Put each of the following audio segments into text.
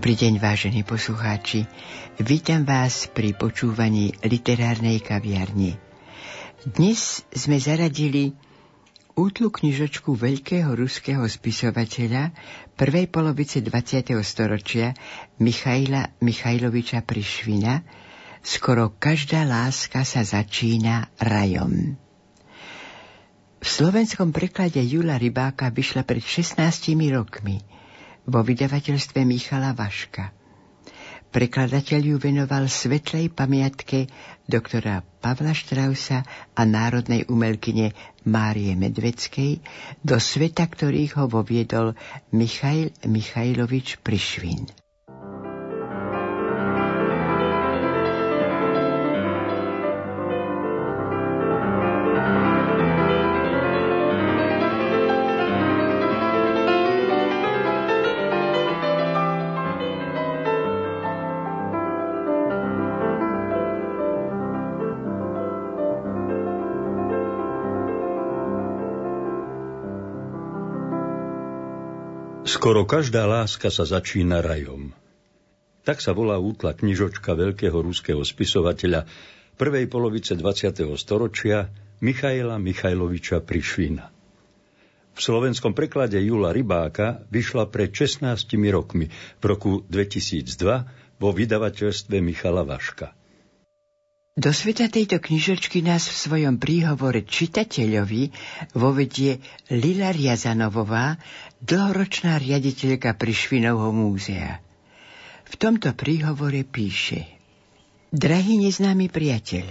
Dobrý deň, vážení poslucháči. Vítam vás pri počúvaní literárnej kaviarni. Dnes sme zaradili útlu knižočku veľkého ruského spisovateľa prvej polovice 20. storočia Michaila Michajloviča Prišvina Skoro každá láska sa začína rajom. V slovenskom preklade Jula Rybáka vyšla pred 16 rokmi – vo vydavateľstve Michala Vaška. Prekladateľ ju venoval svetlej pamiatke doktora Pavla Štrausa a národnej umelkyne Márie Medveckej, do sveta ktorých ho voviedol Michail Michajlovič Prišvin. Skoro každá láska sa začína rajom. Tak sa volá útla knižočka veľkého ruského spisovateľa prvej polovice 20. storočia Michaila Michajloviča Prišvina. V slovenskom preklade Jula Rybáka vyšla pred 16 rokmi v roku 2002 vo vydavateľstve Michala Vaška. Do sveta tejto knižočky nás v svojom príhovore čitateľovi vovedie Lila Riazanovová, dlhoročná riaditeľka Prišvinovho múzea. V tomto príhovore píše Drahý neznámy priateľ,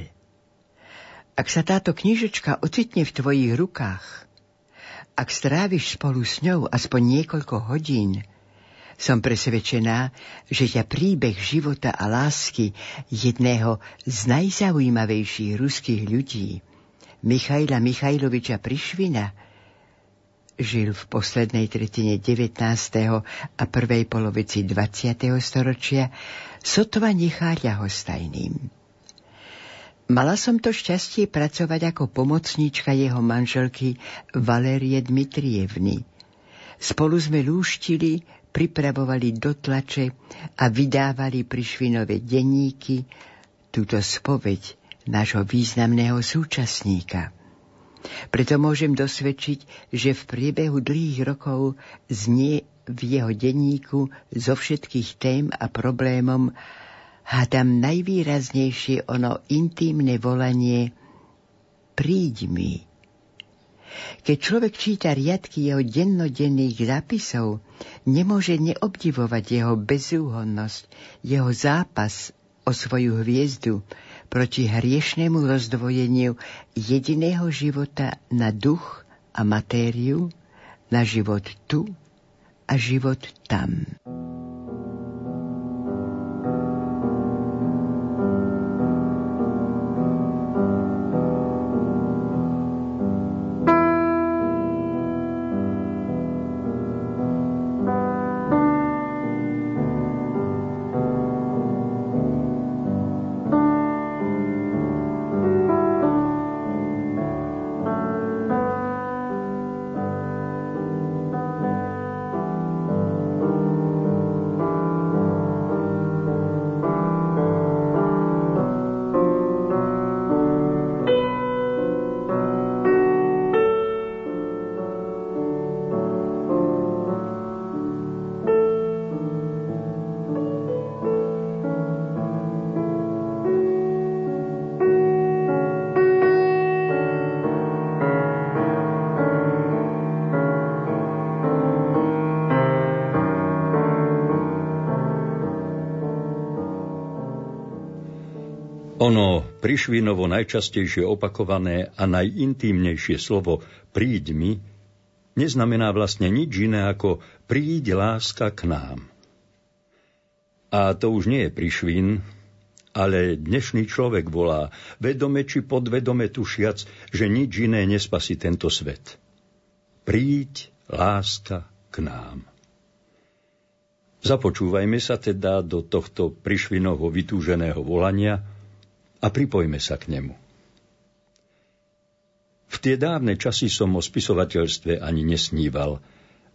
ak sa táto knižočka ocitne v tvojich rukách, ak stráviš spolu s ňou aspoň niekoľko hodín, som presvedčená, že ťa príbeh života a lásky jedného z najzaujímavejších ruských ľudí, Michaila Michajloviča Prišvina, žil v poslednej tretine 19. a prvej polovici 20. storočia, sotva nechá ľahostajným. Mala som to šťastie pracovať ako pomocníčka jeho manželky Valérie Dmitrievny. Spolu sme lúštili pripravovali do tlače a vydávali Prišvinové denníky túto spoveď nášho významného súčasníka. Preto môžem dosvedčiť, že v priebehu dlhých rokov znie v jeho denníku zo všetkých tém a problémom hádam najvýraznejšie ono intimné volanie Príď mi. Keď človek číta riadky jeho dennodenných zápisov, nemôže neobdivovať jeho bezúhonnosť, jeho zápas o svoju hviezdu proti hriešnemu rozdvojeniu jediného života na duch a matériu, na život tu a život tam. Prišvinovo najčastejšie opakované a najintímnejšie slovo príď mi neznamená vlastne nič iné ako príď láska k nám. A to už nie je prišvin, ale dnešný človek volá, vedome či podvedome tušiac, že nič iné nespasí tento svet. Príď láska k nám. Započúvajme sa teda do tohto prišvinovho vytúženého volania – a pripojme sa k nemu. V tie dávne časy som o spisovateľstve ani nesníval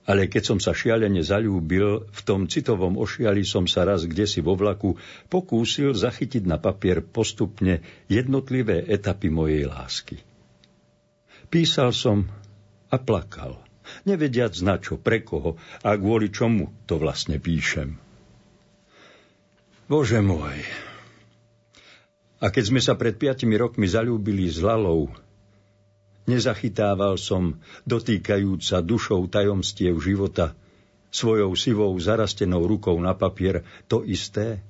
Ale keď som sa šialene zalúbil, v tom citovom ošiali som sa raz kde si vo vlaku pokúsil zachytiť na papier postupne jednotlivé etapy mojej lásky. Písal som a plakal, nevediac na čo, pre koho a kvôli čomu to vlastne píšem. Bože môj. A keď sme sa pred piatimi rokmi zalúbili s Lalou, Nezachytával som, dotýkajúca dušou tajomstiev života, svojou sivou zarastenou rukou na papier to isté?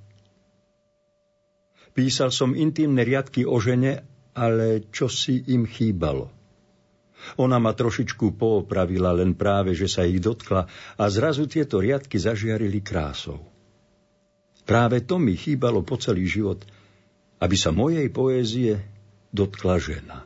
Písal som intimné riadky o žene, ale čo si im chýbalo? Ona ma trošičku poopravila, len práve, že sa ich dotkla a zrazu tieto riadky zažiarili krásou. Práve to mi chýbalo po celý život, aby sa mojej poézie dotkla žena.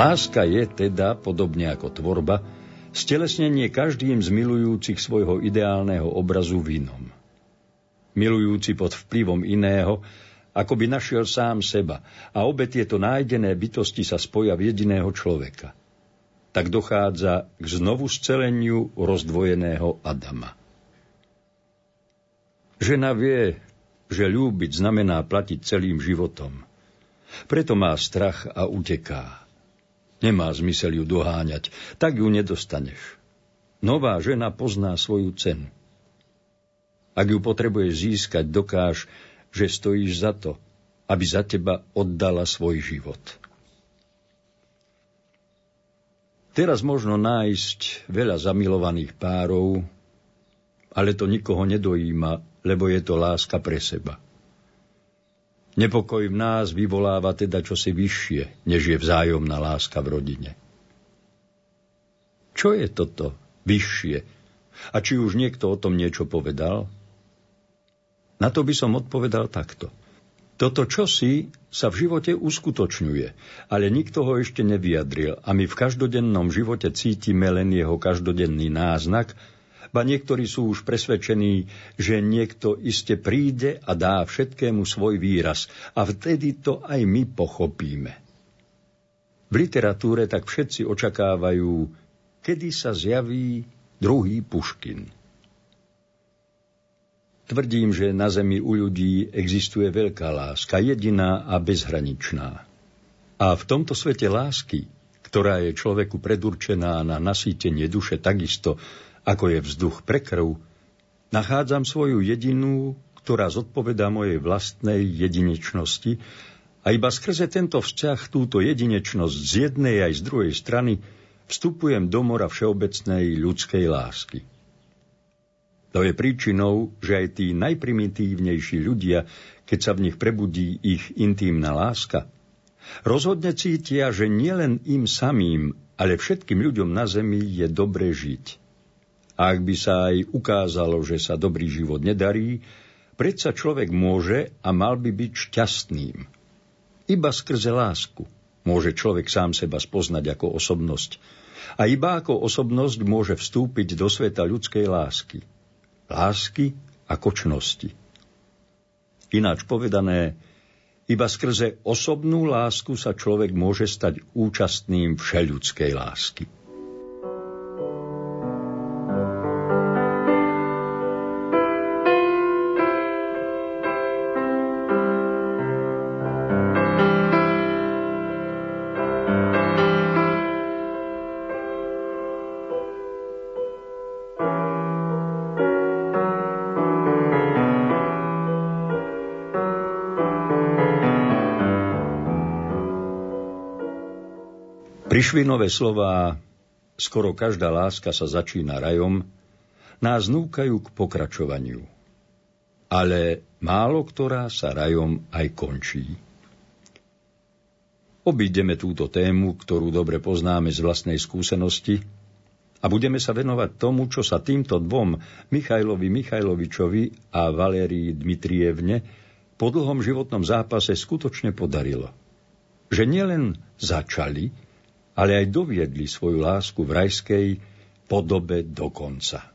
Láska je teda, podobne ako tvorba, stelesnenie každým z milujúcich svojho ideálneho obrazu v inom. Milujúci pod vplyvom iného, ako by našiel sám seba a obe tieto nájdené bytosti sa spoja v jediného človeka. Tak dochádza k znovu sceleniu rozdvojeného Adama. Žena vie, že ľúbiť znamená platiť celým životom. Preto má strach a uteká. Nemá zmysel ju doháňať, tak ju nedostaneš. Nová žena pozná svoju cenu. Ak ju potrebuješ získať, dokáž, že stojíš za to, aby za teba oddala svoj život. Teraz možno nájsť veľa zamilovaných párov, ale to nikoho nedojíma, lebo je to láska pre seba. Nepokoj v nás vyvoláva teda čosi vyššie, než je vzájomná láska v rodine. Čo je toto vyššie? A či už niekto o tom niečo povedal? Na to by som odpovedal takto. Toto čosi sa v živote uskutočňuje, ale nikto ho ešte nevyjadril a my v každodennom živote cítime len jeho každodenný náznak, ba niektorí sú už presvedčení, že niekto iste príde a dá všetkému svoj výraz a vtedy to aj my pochopíme. V literatúre tak všetci očakávajú, kedy sa zjaví druhý Puškin. Tvrdím, že na zemi u ľudí existuje veľká láska, jediná a bezhraničná. A v tomto svete lásky, ktorá je človeku predurčená na nasýtenie duše takisto, ako je vzduch pre krv, nachádzam svoju jedinú, ktorá zodpovedá mojej vlastnej jedinečnosti a iba skrze tento vzťah, túto jedinečnosť z jednej aj z druhej strany, vstupujem do mora všeobecnej ľudskej lásky. To je príčinou, že aj tí najprimitívnejší ľudia, keď sa v nich prebudí ich intímna láska, rozhodne cítia, že nielen im samým, ale všetkým ľuďom na zemi je dobre žiť. Ak by sa aj ukázalo, že sa dobrý život nedarí, predsa človek môže a mal by byť šťastným. Iba skrze lásku môže človek sám seba spoznať ako osobnosť. A iba ako osobnosť môže vstúpiť do sveta ľudskej lásky. Lásky a kočnosti. Ináč povedané, iba skrze osobnú lásku sa človek môže stať účastným všeľudskej lásky. Prišvinové slová skoro každá láska sa začína rajom, nás núkajú k pokračovaniu. ale málo ktorá sa rajom aj končí. Obídeme túto tému, ktorú dobre poznáme z vlastnej skúsenosti a budeme sa venovať tomu, čo sa týmto dvom, Michajlovi Michajlovičovi a Valérii Dmitrievne, po dlhom životnom zápase skutočne podarilo. Že nielen začali, ale aj doviedli svoju lásku v rajskej podobe do konca.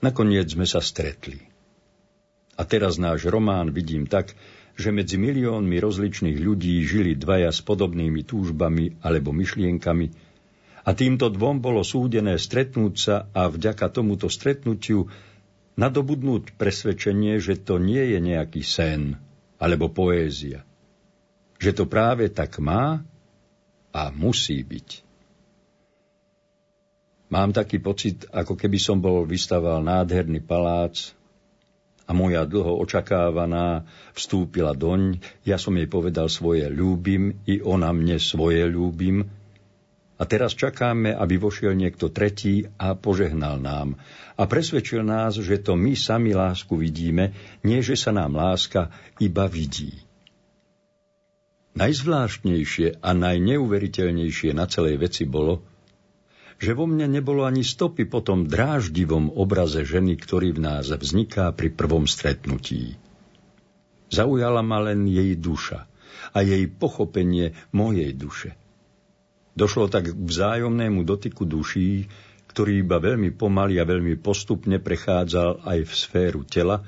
Nakoniec sme sa stretli. A teraz náš román vidím tak, že medzi miliónmi rozličných ľudí žili dvaja s podobnými túžbami alebo myšlienkami a týmto dvom bolo súdené stretnúť sa a vďaka tomuto stretnutiu nadobudnúť presvedčenie, že to nie je nejaký sen alebo poézia. Že to práve tak má a musí byť. Mám taký pocit, ako keby som bol vystaval nádherný palác a moja dlho očakávaná vstúpila doň, ja som jej povedal svoje ľúbim i ona mne svoje ľúbim. A teraz čakáme, aby vošiel niekto tretí a požehnal nám. A presvedčil nás, že to my sami lásku vidíme, nie že sa nám láska iba vidí. Najzvláštnejšie a najneuveriteľnejšie na celej veci bolo, že vo mne nebolo ani stopy po tom dráždivom obraze ženy, ktorý v nás vzniká pri prvom stretnutí. Zaujala ma len jej duša a jej pochopenie mojej duše. Došlo tak k vzájomnému dotyku duší, ktorý iba veľmi pomaly a veľmi postupne prechádzal aj v sféru tela,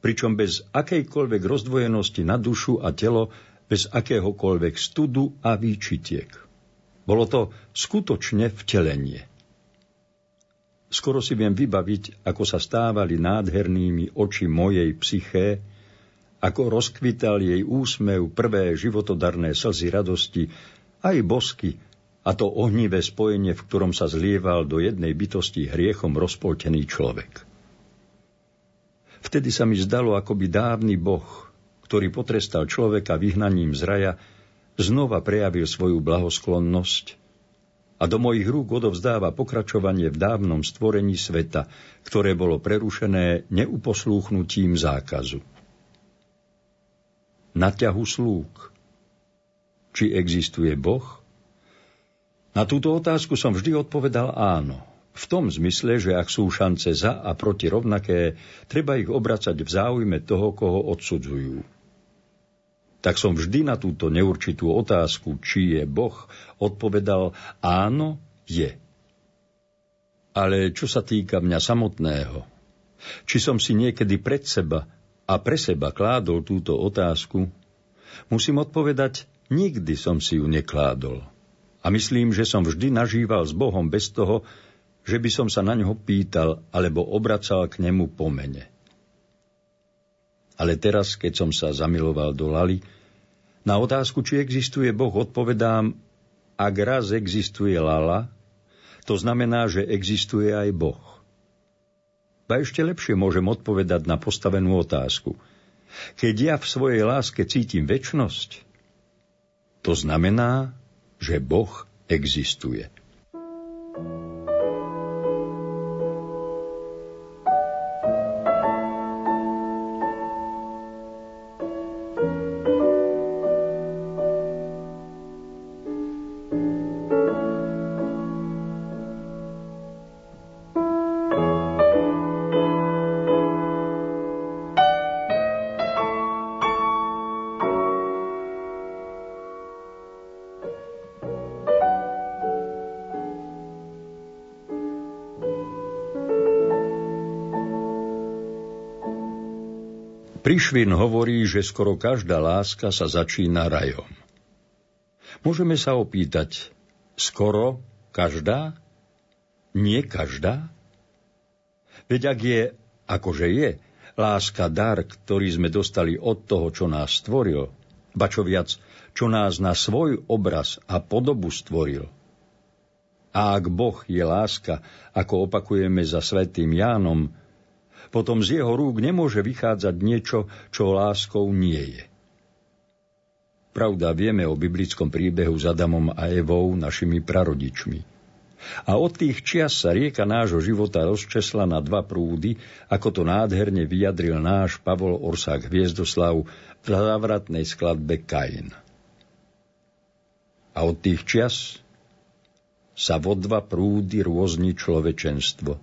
pričom bez akejkoľvek rozdvojenosti na dušu a telo, bez akéhokoľvek studu a výčitiek. Bolo to skutočne vtelenie. Skoro si viem vybaviť, ako sa stávali nádhernými oči mojej psyché, ako rozkvital jej úsmev prvé životodarné slzy radosti, aj bosky, a to ohnivé spojenie, v ktorom sa zlieval do jednej bytosti hriechom rozpoltený človek. Vtedy sa mi zdalo, ako by dávny boh, ktorý potrestal človeka vyhnaním z raja, znova prejavil svoju blahosklonnosť a do mojich rúk odovzdáva pokračovanie v dávnom stvorení sveta, ktoré bolo prerušené neuposlúchnutím zákazu. Na ťahu slúk. Či existuje Boh? Na túto otázku som vždy odpovedal áno. V tom zmysle, že ak sú šance za a proti rovnaké, treba ich obracať v záujme toho, koho odsudzujú tak som vždy na túto neurčitú otázku, či je Boh, odpovedal áno, je. Ale čo sa týka mňa samotného, či som si niekedy pred seba a pre seba kládol túto otázku, musím odpovedať, nikdy som si ju nekládol. A myslím, že som vždy nažíval s Bohom bez toho, že by som sa na ňo pýtal alebo obracal k nemu po mene. Ale teraz, keď som sa zamiloval do Lali, na otázku, či existuje Boh, odpovedám, ak raz existuje Lala, to znamená, že existuje aj Boh. A ešte lepšie môžem odpovedať na postavenú otázku. Keď ja v svojej láske cítim väčnosť, to znamená, že Boh existuje. Prišvin hovorí, že skoro každá láska sa začína rajom. Môžeme sa opýtať, skoro každá? Nie každá? Veď ak je, akože je, láska dar, ktorý sme dostali od toho, čo nás stvoril, ba čo viac, čo nás na svoj obraz a podobu stvoril. A ak Boh je láska, ako opakujeme za svetým Jánom, potom z jeho rúk nemôže vychádzať niečo, čo láskou nie je. Pravda, vieme o biblickom príbehu s Adamom a Evou, našimi prarodičmi. A od tých čias sa rieka nášho života rozčesla na dva prúdy, ako to nádherne vyjadril náš Pavol Orsák Hviezdoslav v závratnej skladbe Kain. A od tých čias sa vo dva prúdy rôzni človečenstvo,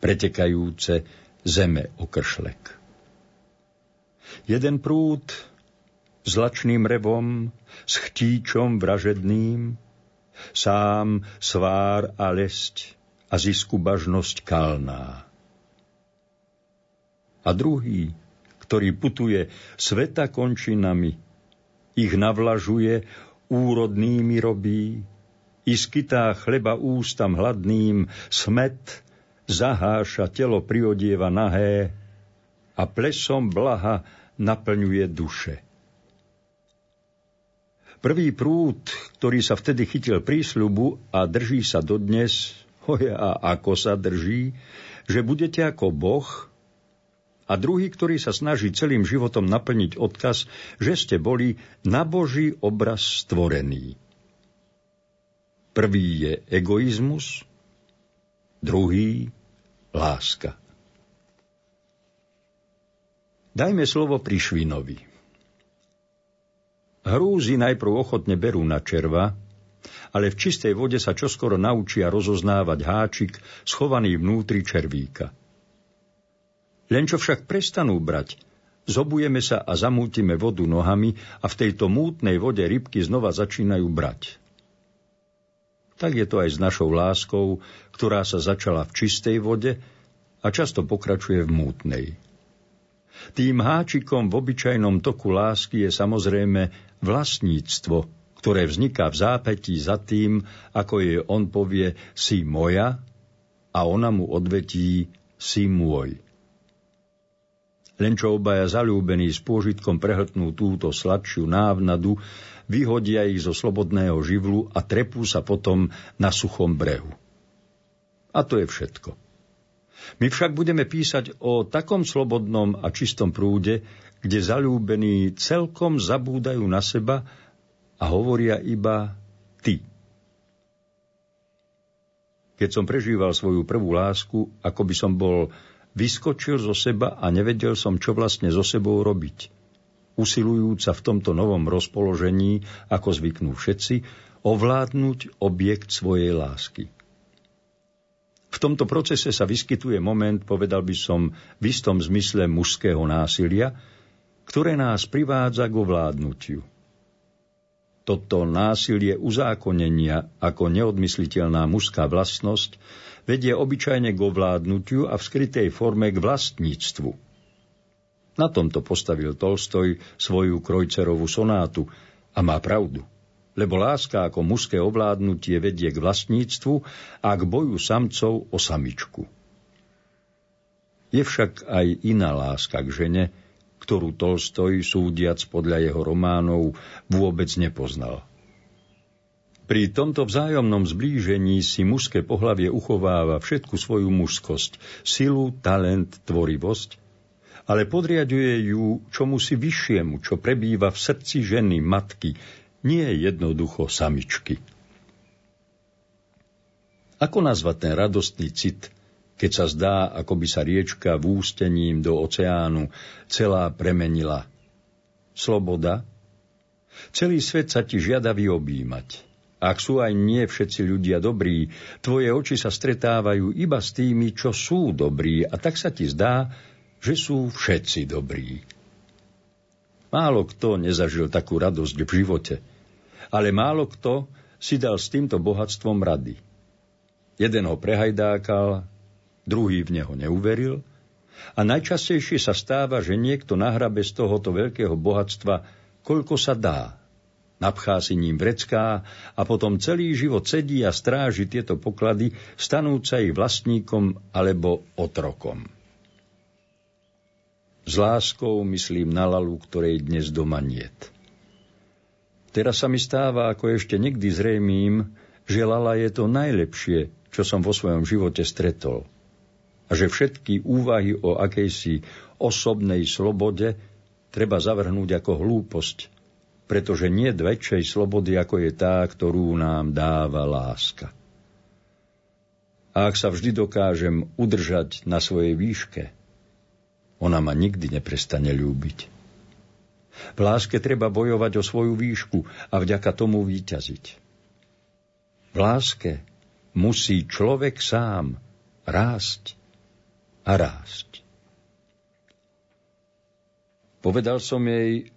pretekajúce zeme okršlek. Jeden prúd s lačným revom, s chtíčom vražedným, sám svár a lesť a zisku bažnosť kalná. A druhý, ktorý putuje sveta končinami, ich navlažuje, úrodnými robí, i skytá chleba ústam hladným, smet zaháša telo priodieva nahé a plesom blaha naplňuje duše. Prvý prúd, ktorý sa vtedy chytil prísľubu a drží sa dodnes, hoja a ako sa drží, že budete ako Boh, a druhý, ktorý sa snaží celým životom naplniť odkaz, že ste boli na Boží obraz stvorení. Prvý je egoizmus, druhý láska. Dajme slovo Prišvinovi. Hrúzy najprv ochotne berú na červa, ale v čistej vode sa čoskoro naučia rozoznávať háčik schovaný vnútri červíka. Len čo však prestanú brať, zobujeme sa a zamútime vodu nohami a v tejto mútnej vode rybky znova začínajú brať. Tak je to aj s našou láskou, ktorá sa začala v čistej vode a často pokračuje v mútnej. Tým háčikom v obyčajnom toku lásky je samozrejme vlastníctvo, ktoré vzniká v zápätí za tým, ako jej on povie si moja a ona mu odvetí si môj. Len čo obaja zalúbení s pôžitkom prehltnú túto sladšiu návnadu, vyhodia ich zo slobodného živlu a trepú sa potom na suchom brehu. A to je všetko. My však budeme písať o takom slobodnom a čistom prúde, kde zalúbení celkom zabúdajú na seba a hovoria iba ty. Keď som prežíval svoju prvú lásku, ako by som bol vyskočil zo seba a nevedel som, čo vlastne so sebou robiť. Usilujúca v tomto novom rozpoložení, ako zvyknú všetci, ovládnuť objekt svojej lásky. V tomto procese sa vyskytuje moment, povedal by som, v istom zmysle mužského násilia, ktoré nás privádza k ovládnutiu. Toto násilie uzákonenia ako neodmysliteľná mužská vlastnosť vedie obyčajne k ovládnutiu a v skrytej forme k vlastníctvu. Na tomto postavil Tolstoj svoju krojcerovú sonátu a má pravdu, lebo láska ako mužské ovládnutie vedie k vlastníctvu a k boju samcov o samičku. Je však aj iná láska k žene, ktorú Tolstoj, súdiac podľa jeho románov, vôbec nepoznal. Pri tomto vzájomnom zblížení si mužské pohlavie uchováva všetku svoju mužskosť, silu, talent, tvorivosť, ale podriaduje ju čomu si vyššiemu, čo prebýva v srdci ženy, matky, nie jednoducho samičky. Ako nazvať ten radostný cit, keď sa zdá, ako by sa riečka vústením do oceánu celá premenila? Sloboda? Celý svet sa ti žiada vyobímať. Ak sú aj nie všetci ľudia dobrí, tvoje oči sa stretávajú iba s tými, čo sú dobrí a tak sa ti zdá, že sú všetci dobrí. Málo kto nezažil takú radosť v živote, ale málo kto si dal s týmto bohatstvom rady. Jeden ho prehajdákal, druhý v neho neuveril a najčastejšie sa stáva, že niekto nahrabe z tohoto veľkého bohatstva, koľko sa dá napchá si ním vrecká a potom celý život sedí a stráži tieto poklady, stanúca ich vlastníkom alebo otrokom. S láskou myslím na lalu, ktorej dnes doma niet. Teraz sa mi stáva ako ešte nikdy zrejmým, že lala je to najlepšie, čo som vo svojom živote stretol. A že všetky úvahy o akejsi osobnej slobode treba zavrhnúť ako hlúposť, pretože nie väčšej slobody, ako je tá, ktorú nám dáva láska. A ak sa vždy dokážem udržať na svojej výške, ona ma nikdy neprestane ľúbiť. V láske treba bojovať o svoju výšku a vďaka tomu výťaziť. V láske musí človek sám rásť a rásť. Povedal som jej,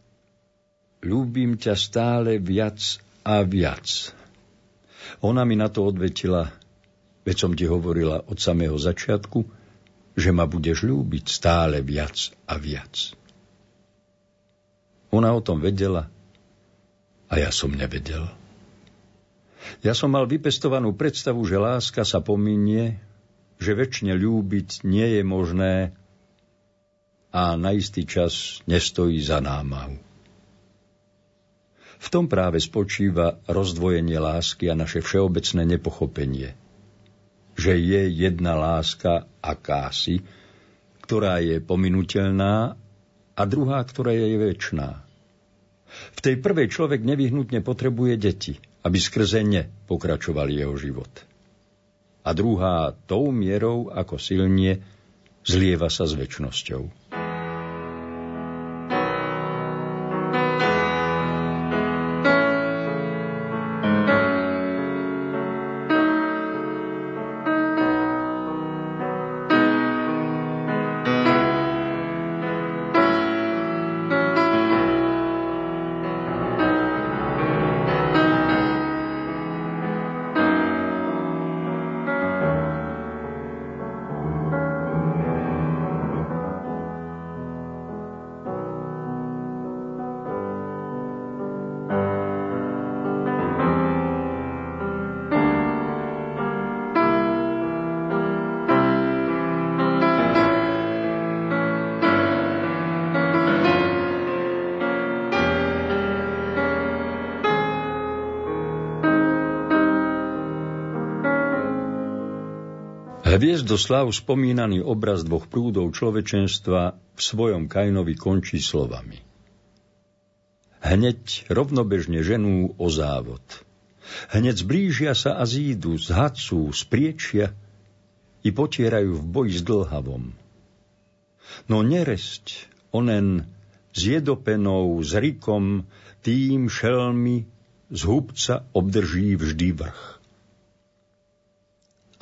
ľúbim ťa stále viac a viac. Ona mi na to odvetila, veď som ti hovorila od samého začiatku, že ma budeš ľúbiť stále viac a viac. Ona o tom vedela a ja som nevedel. Ja som mal vypestovanú predstavu, že láska sa pominie, že väčšine ľúbiť nie je možné a na istý čas nestojí za námahu. V tom práve spočíva rozdvojenie lásky a naše všeobecné nepochopenie. Že je jedna láska akási, ktorá je pominutelná a druhá, ktorá je väčšiná. V tej prvej človek nevyhnutne potrebuje deti, aby skrze ne pokračoval jeho život. A druhá tou mierou, ako silnie, zlieva sa s väčšnosťou. Hviezdoslav spomínaný obraz dvoch prúdov človečenstva v svojom Kainovi končí slovami. Hneď rovnobežne ženú o závod. Hneď zblížia sa a zídu, zhacú, spriečia i potierajú v boji s dlhavom. No neresť, onen s jedopenou, s rikom, tým šelmi z hubca obdrží vždy vrch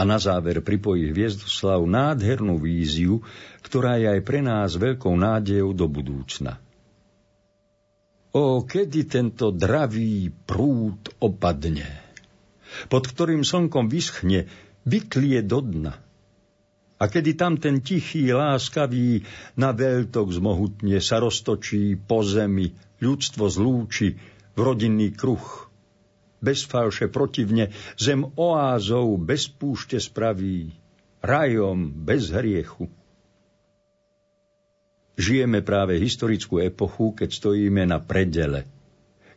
a na záver pripojí Hviezdoslav nádhernú víziu, ktorá je aj pre nás veľkou nádejou do budúcna. O, kedy tento dravý prúd opadne, pod ktorým slnkom vyschne, vyklie do dna. A kedy tam ten tichý, láskavý, na veľtok zmohutne sa roztočí po zemi, ľudstvo zlúči v rodinný kruh – bez falše protivne, zem oázou bez púšte spraví, rajom bez hriechu. Žijeme práve historickú epochu, keď stojíme na predele,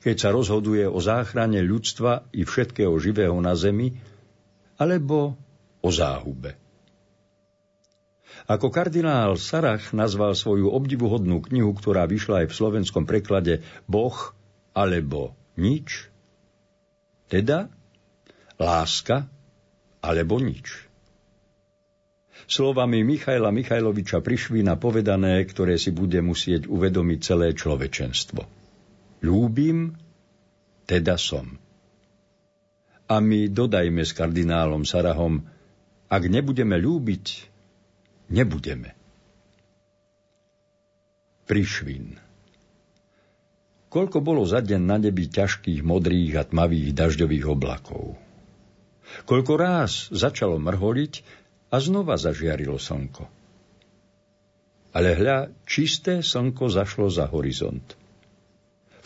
keď sa rozhoduje o záchrane ľudstva i všetkého živého na zemi, alebo o záhube. Ako kardinál Sarach nazval svoju obdivuhodnú knihu, ktorá vyšla aj v slovenskom preklade Boh alebo nič, teda láska alebo nič. Slovami Michaila Michajloviča Prišvina povedané, ktoré si bude musieť uvedomiť celé človečenstvo. Ľúbim, teda som. A my dodajme s kardinálom Sarahom, ak nebudeme ľúbiť, nebudeme. Prišvin. Koľko bolo za deň na nebi ťažkých modrých a tmavých dažďových oblakov. Koľko ráz začalo mrholiť a znova zažiarilo slnko. Ale hľa, čisté slnko zašlo za horizont.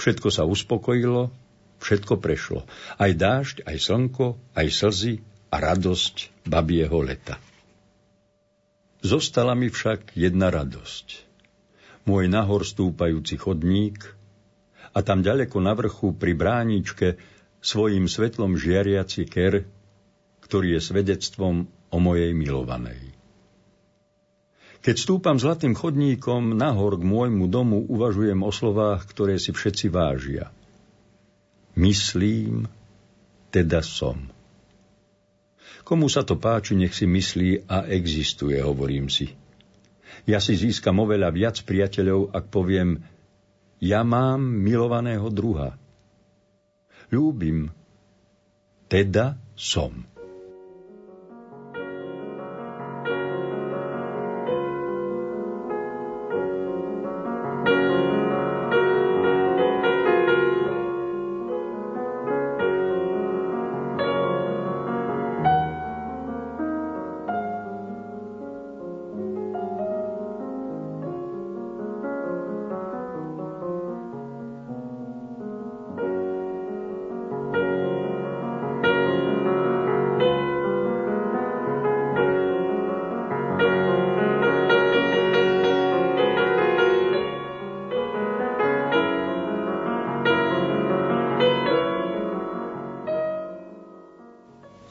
Všetko sa uspokojilo, všetko prešlo. Aj dážď, aj slnko, aj slzy a radosť babieho leta. Zostala mi však jedna radosť. Môj nahor stúpajúci chodník – a tam ďaleko na vrchu pri bráničke svojim svetlom žiariaci ker, ktorý je svedectvom o mojej milovanej. Keď stúpam zlatým chodníkom nahor k môjmu domu, uvažujem o slovách, ktoré si všetci vážia. Myslím, teda som. Komu sa to páči, nech si myslí a existuje, hovorím si. Ja si získam oveľa viac priateľov, ak poviem, ja mám milovaného druha. Ľúbim, teda som.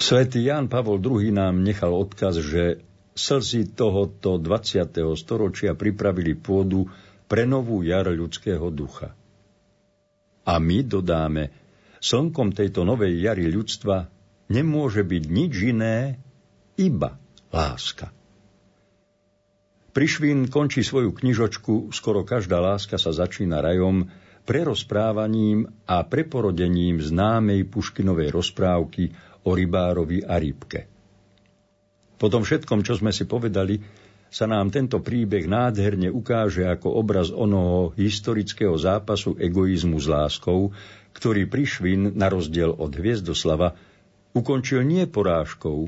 Svetý Jan Pavol II nám nechal odkaz, že slzy tohoto 20. storočia pripravili pôdu pre novú jar ľudského ducha. A my dodáme, slnkom tejto novej jary ľudstva nemôže byť nič iné, iba láska. Prišvín končí svoju knižočku Skoro každá láska sa začína rajom prerozprávaním a preporodením známej Puškinovej rozprávky o rybárovi a rybke. Po tom všetkom, čo sme si povedali, sa nám tento príbeh nádherne ukáže ako obraz onoho historického zápasu egoizmu s láskou, ktorý Prišvin, na rozdiel od Hviezdoslava, ukončil nie porážkou,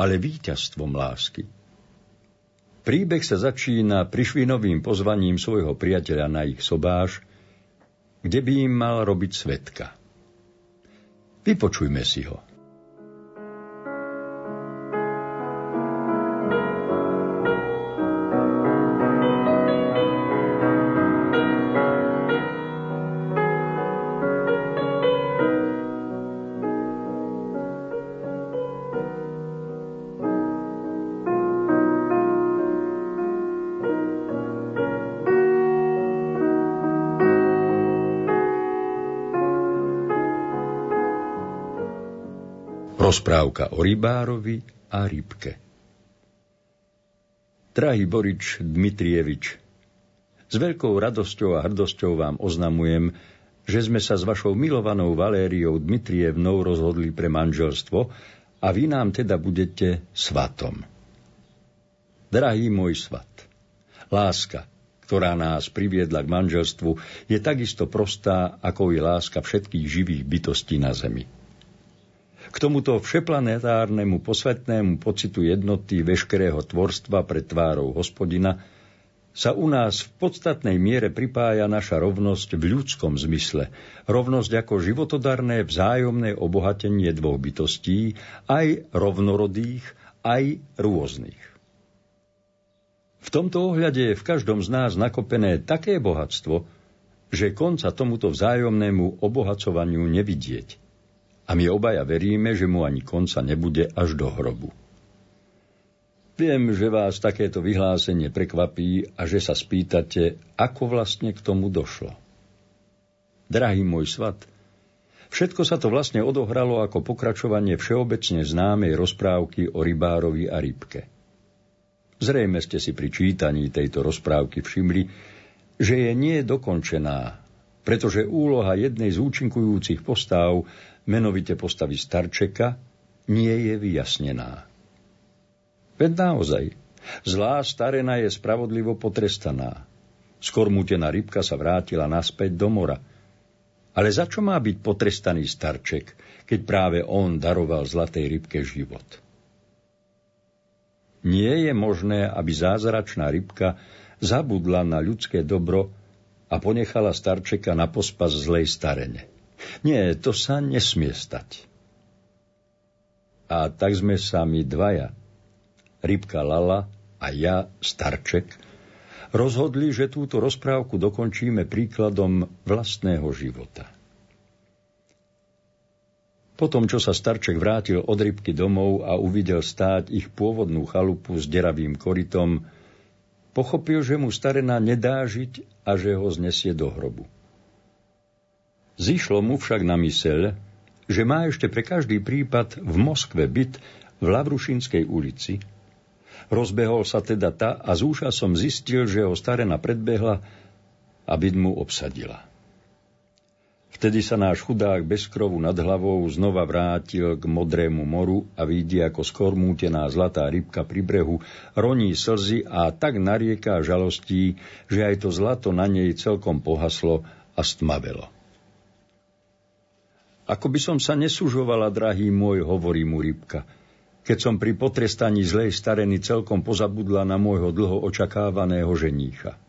ale víťazstvom lásky. Príbeh sa začína Prišvinovým pozvaním svojho priateľa na ich sobáš, kde by im mal robiť svetka. Vypočujme si ho. Rozprávka o rybárovi a rybke. Drahý Borič Dmitrievič, s veľkou radosťou a hrdosťou vám oznamujem, že sme sa s vašou milovanou Valériou Dmitrievnou rozhodli pre manželstvo a vy nám teda budete svatom. Drahý môj svat, láska, ktorá nás priviedla k manželstvu, je takisto prostá, ako je láska všetkých živých bytostí na zemi. K tomuto všeplanetárnemu posvetnému pocitu jednoty veškerého tvorstva pred tvárou hospodina sa u nás v podstatnej miere pripája naša rovnosť v ľudskom zmysle. Rovnosť ako životodarné vzájomné obohatenie dvoch bytostí, aj rovnorodých, aj rôznych. V tomto ohľade je v každom z nás nakopené také bohatstvo, že konca tomuto vzájomnému obohacovaniu nevidieť. A my obaja veríme, že mu ani konca nebude až do hrobu. Viem, že vás takéto vyhlásenie prekvapí a že sa spýtate, ako vlastne k tomu došlo. Drahý môj svat, všetko sa to vlastne odohralo ako pokračovanie všeobecne známej rozprávky o rybárovi a rybke. Zrejme ste si pri čítaní tejto rozprávky všimli, že je nie dokončená, pretože úloha jednej z účinkujúcich postáv menovite postavy Starčeka, nie je vyjasnená. Veď naozaj, zlá starena je spravodlivo potrestaná. Skormutená rybka sa vrátila naspäť do mora. Ale za čo má byť potrestaný starček, keď práve on daroval zlatej rybke život? Nie je možné, aby zázračná rybka zabudla na ľudské dobro a ponechala starčeka na pospas zlej starene. Nie, to sa nesmie stať. A tak sme sa my dvaja, rybka Lala a ja, Starček, rozhodli, že túto rozprávku dokončíme príkladom vlastného života. Potom, čo sa Starček vrátil od rybky domov a uvidel stáť ich pôvodnú chalupu s deravým korytom, pochopil, že mu starena nedá žiť a že ho znesie do hrobu. Zišlo mu však na myseľ, že má ešte pre každý prípad v Moskve byt v Lavrušinskej ulici. Rozbehol sa teda ta a z úšasom zistil, že ho starena predbehla a byt mu obsadila. Vtedy sa náš chudák bez krovu nad hlavou znova vrátil k modrému moru a vidí, ako skormútená zlatá rybka pri brehu roní slzy a tak narieká žalostí, že aj to zlato na nej celkom pohaslo a stmavelo. Ako by som sa nesúžovala, drahý môj, hovorí mu rybka, keď som pri potrestaní zlej stareny celkom pozabudla na môjho dlho očakávaného ženícha.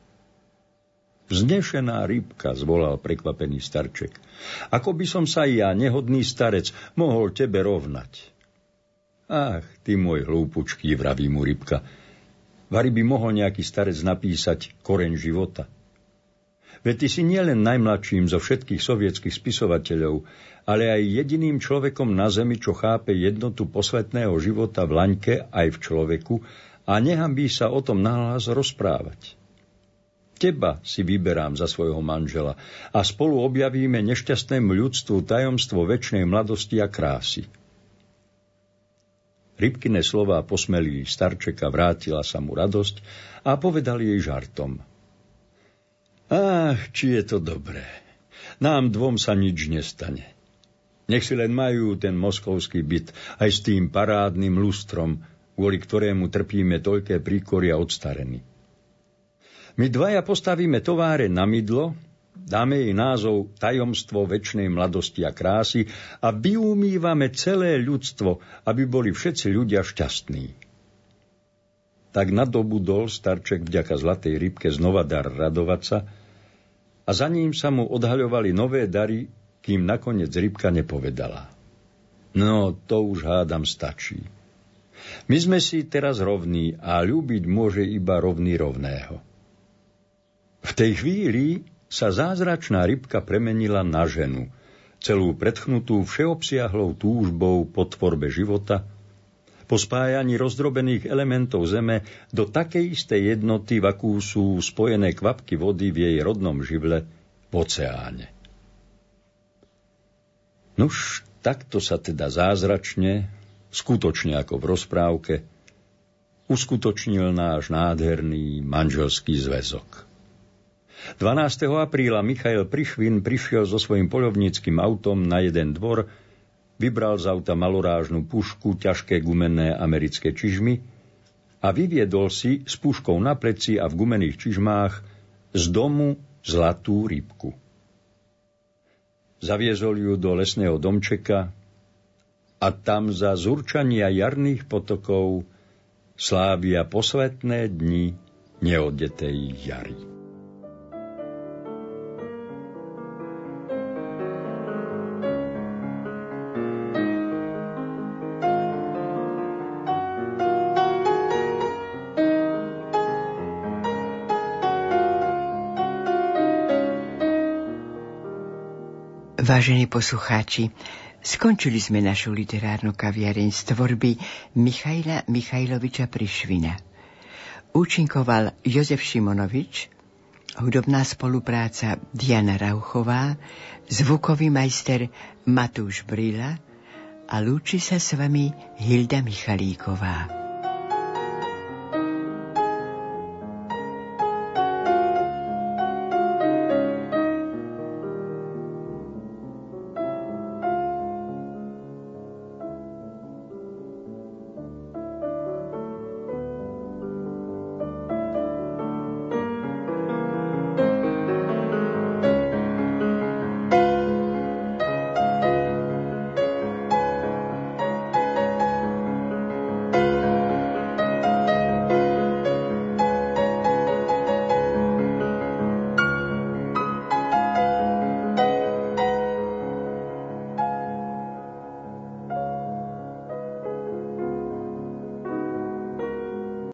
Vznešená rybka, zvolal prekvapený starček. Ako by som sa ja, nehodný starec, mohol tebe rovnať. Ach, ty môj hlúpučký, vraví mu rybka. Vary by mohol nejaký starec napísať koreň života. Veď ty si nielen najmladším zo všetkých sovietských spisovateľov, ale aj jediným človekom na zemi, čo chápe jednotu posvetného života v laňke aj v človeku a nehambí sa o tom nahlas rozprávať. Teba si vyberám za svojho manžela a spolu objavíme nešťastnému ľudstvu tajomstvo väčšnej mladosti a krásy. Rybkine slova posmelí starčeka, vrátila sa mu radosť a povedal jej žartom. Ach, či je to dobré. Nám dvom sa nič nestane. Nech si len majú ten moskovský byt aj s tým parádnym lustrom, kvôli ktorému trpíme toľké príkoria odstarení. My dvaja postavíme továre na mydlo, dáme jej názov Tajomstvo väčšnej mladosti a krásy a vyumývame celé ľudstvo, aby boli všetci ľudia šťastní. Tak nadobudol starček vďaka zlatej rybke znova dar radovať sa a za ním sa mu odhaľovali nové dary, kým nakoniec rybka nepovedala. No, to už hádam stačí. My sme si teraz rovní a ľúbiť môže iba rovný rovného. V tej chvíli sa zázračná rybka premenila na ženu, celú predchnutú všeobsiahlou túžbou po tvorbe života, po spájaní rozdrobených elementov Zeme do takej istej jednoty, v akú sú spojené kvapky vody v jej rodnom živle v oceáne. Nuž, takto sa teda zázračne, skutočne ako v rozprávke, uskutočnil náš nádherný manželský zväzok. 12. apríla Michail Prišvin prišiel so svojím polovníckým autom na jeden dvor, vybral z auta malorážnu pušku, ťažké gumené americké čižmy a vyviedol si s puškou na pleci a v gumených čižmách z domu zlatú rybku. Zaviezol ju do lesného domčeka a tam za zurčania jarných potokov slávia posvetné dni neodetej jary. Vážení poslucháči, skončili sme našu literárnu kaviareň z tvorby Michaila Michajloviča Prišvina. Účinkoval Jozef Šimonovič, hudobná spolupráca Diana Rauchová, zvukový majster Matúš Brila a lúči sa s vami Hilda Michalíková.